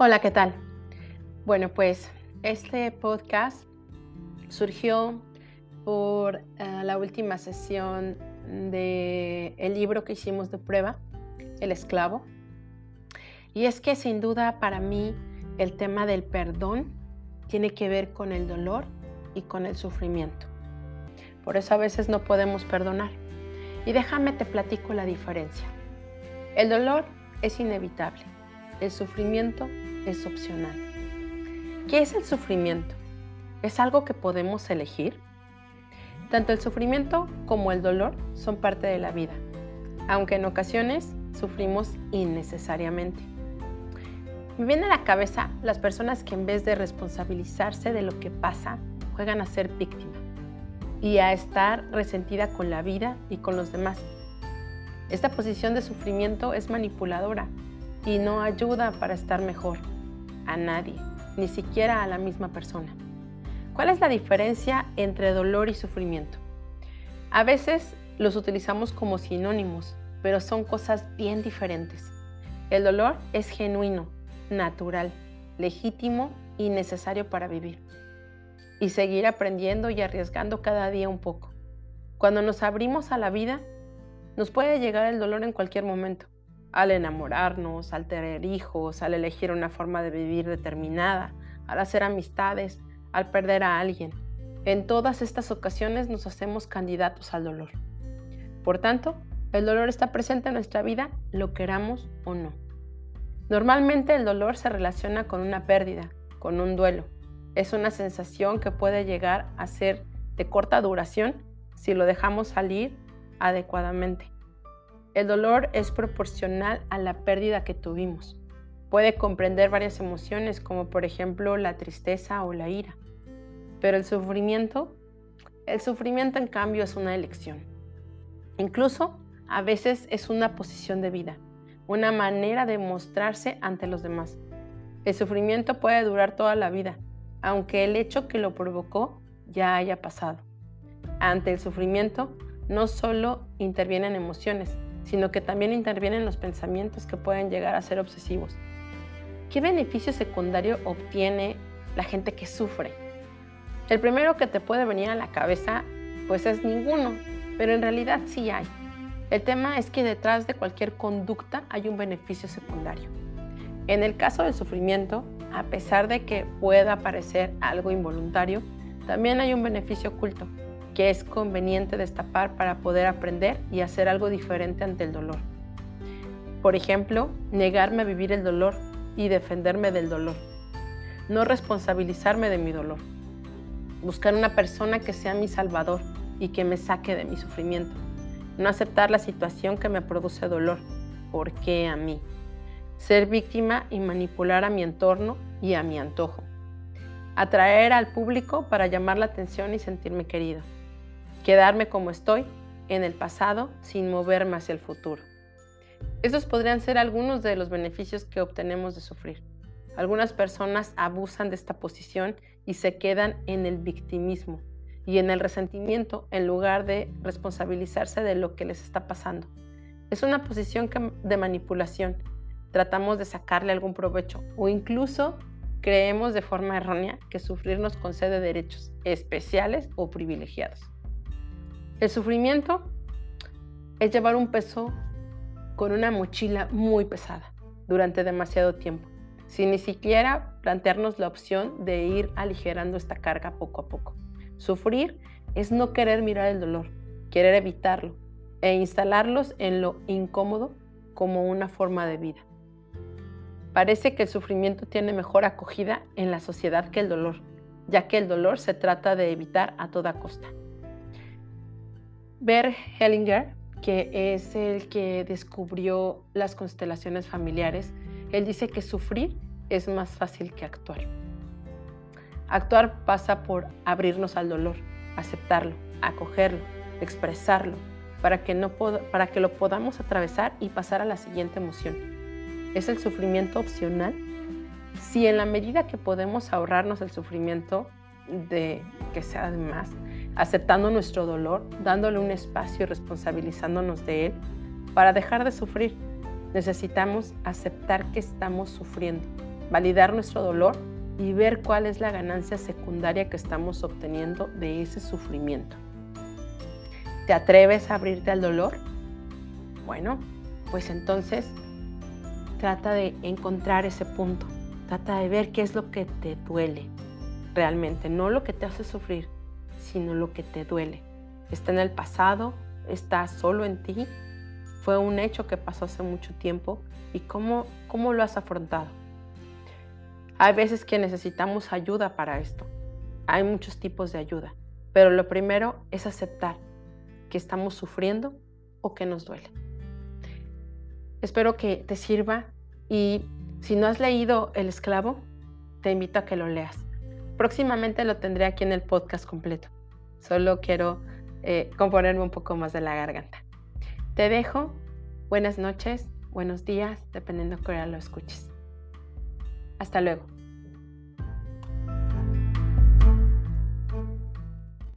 Hola, ¿qué tal? Bueno, pues este podcast surgió por uh, la última sesión del el libro que hicimos de prueba, El esclavo. Y es que sin duda para mí el tema del perdón tiene que ver con el dolor y con el sufrimiento. Por eso a veces no podemos perdonar. Y déjame te platico la diferencia. El dolor es inevitable. El sufrimiento es opcional. ¿Qué es el sufrimiento? ¿Es algo que podemos elegir? Tanto el sufrimiento como el dolor son parte de la vida, aunque en ocasiones sufrimos innecesariamente. Me viene a la cabeza las personas que en vez de responsabilizarse de lo que pasa, juegan a ser víctima y a estar resentida con la vida y con los demás. Esta posición de sufrimiento es manipuladora y no ayuda para estar mejor a nadie, ni siquiera a la misma persona. ¿Cuál es la diferencia entre dolor y sufrimiento? A veces los utilizamos como sinónimos, pero son cosas bien diferentes. El dolor es genuino, natural, legítimo y necesario para vivir. Y seguir aprendiendo y arriesgando cada día un poco. Cuando nos abrimos a la vida, nos puede llegar el dolor en cualquier momento al enamorarnos, al tener hijos, al elegir una forma de vivir determinada, al hacer amistades, al perder a alguien. En todas estas ocasiones nos hacemos candidatos al dolor. Por tanto, el dolor está presente en nuestra vida, lo queramos o no. Normalmente el dolor se relaciona con una pérdida, con un duelo. Es una sensación que puede llegar a ser de corta duración si lo dejamos salir adecuadamente. El dolor es proporcional a la pérdida que tuvimos. Puede comprender varias emociones como por ejemplo la tristeza o la ira. Pero el sufrimiento, el sufrimiento en cambio es una elección. Incluso a veces es una posición de vida, una manera de mostrarse ante los demás. El sufrimiento puede durar toda la vida, aunque el hecho que lo provocó ya haya pasado. Ante el sufrimiento no solo intervienen emociones, sino que también intervienen los pensamientos que pueden llegar a ser obsesivos. ¿Qué beneficio secundario obtiene la gente que sufre? El primero que te puede venir a la cabeza, pues es ninguno, pero en realidad sí hay. El tema es que detrás de cualquier conducta hay un beneficio secundario. En el caso del sufrimiento, a pesar de que pueda parecer algo involuntario, también hay un beneficio oculto, que es conveniente destapar para poder aprender y hacer algo diferente ante el dolor. Por ejemplo, negarme a vivir el dolor y defenderme del dolor. No responsabilizarme de mi dolor. Buscar una persona que sea mi salvador y que me saque de mi sufrimiento. No aceptar la situación que me produce dolor. ¿Por qué a mí? Ser víctima y manipular a mi entorno y a mi antojo. Atraer al público para llamar la atención y sentirme querido quedarme como estoy en el pasado sin moverme hacia el futuro. Estos podrían ser algunos de los beneficios que obtenemos de sufrir. Algunas personas abusan de esta posición y se quedan en el victimismo y en el resentimiento en lugar de responsabilizarse de lo que les está pasando. Es una posición de manipulación. Tratamos de sacarle algún provecho o incluso creemos de forma errónea que sufrir nos concede derechos especiales o privilegiados. El sufrimiento es llevar un peso con una mochila muy pesada durante demasiado tiempo, sin ni siquiera plantearnos la opción de ir aligerando esta carga poco a poco. Sufrir es no querer mirar el dolor, querer evitarlo e instalarlos en lo incómodo como una forma de vida. Parece que el sufrimiento tiene mejor acogida en la sociedad que el dolor, ya que el dolor se trata de evitar a toda costa. Bert Hellinger, que es el que descubrió las constelaciones familiares, él dice que sufrir es más fácil que actuar. Actuar pasa por abrirnos al dolor, aceptarlo, acogerlo, expresarlo, para que, no para que lo podamos atravesar y pasar a la siguiente emoción. ¿Es el sufrimiento opcional? Si en la medida que podemos ahorrarnos el sufrimiento de que sea de más, aceptando nuestro dolor, dándole un espacio y responsabilizándonos de él. Para dejar de sufrir, necesitamos aceptar que estamos sufriendo, validar nuestro dolor y ver cuál es la ganancia secundaria que estamos obteniendo de ese sufrimiento. ¿Te atreves a abrirte al dolor? Bueno, pues entonces trata de encontrar ese punto, trata de ver qué es lo que te duele realmente, no lo que te hace sufrir, sino lo que te duele. Está en el pasado, está solo en ti, fue un hecho que pasó hace mucho tiempo y cómo, cómo lo has afrontado. Hay veces que necesitamos ayuda para esto. Hay muchos tipos de ayuda, pero lo primero es aceptar que estamos sufriendo o que nos duele. Espero que te sirva y si no has leído El esclavo, te invito a que lo leas. Próximamente lo tendré aquí en el podcast completo. Solo quiero eh, componerme un poco más de la garganta. Te dejo. Buenas noches, buenos días, dependiendo de que hora lo escuches. Hasta luego.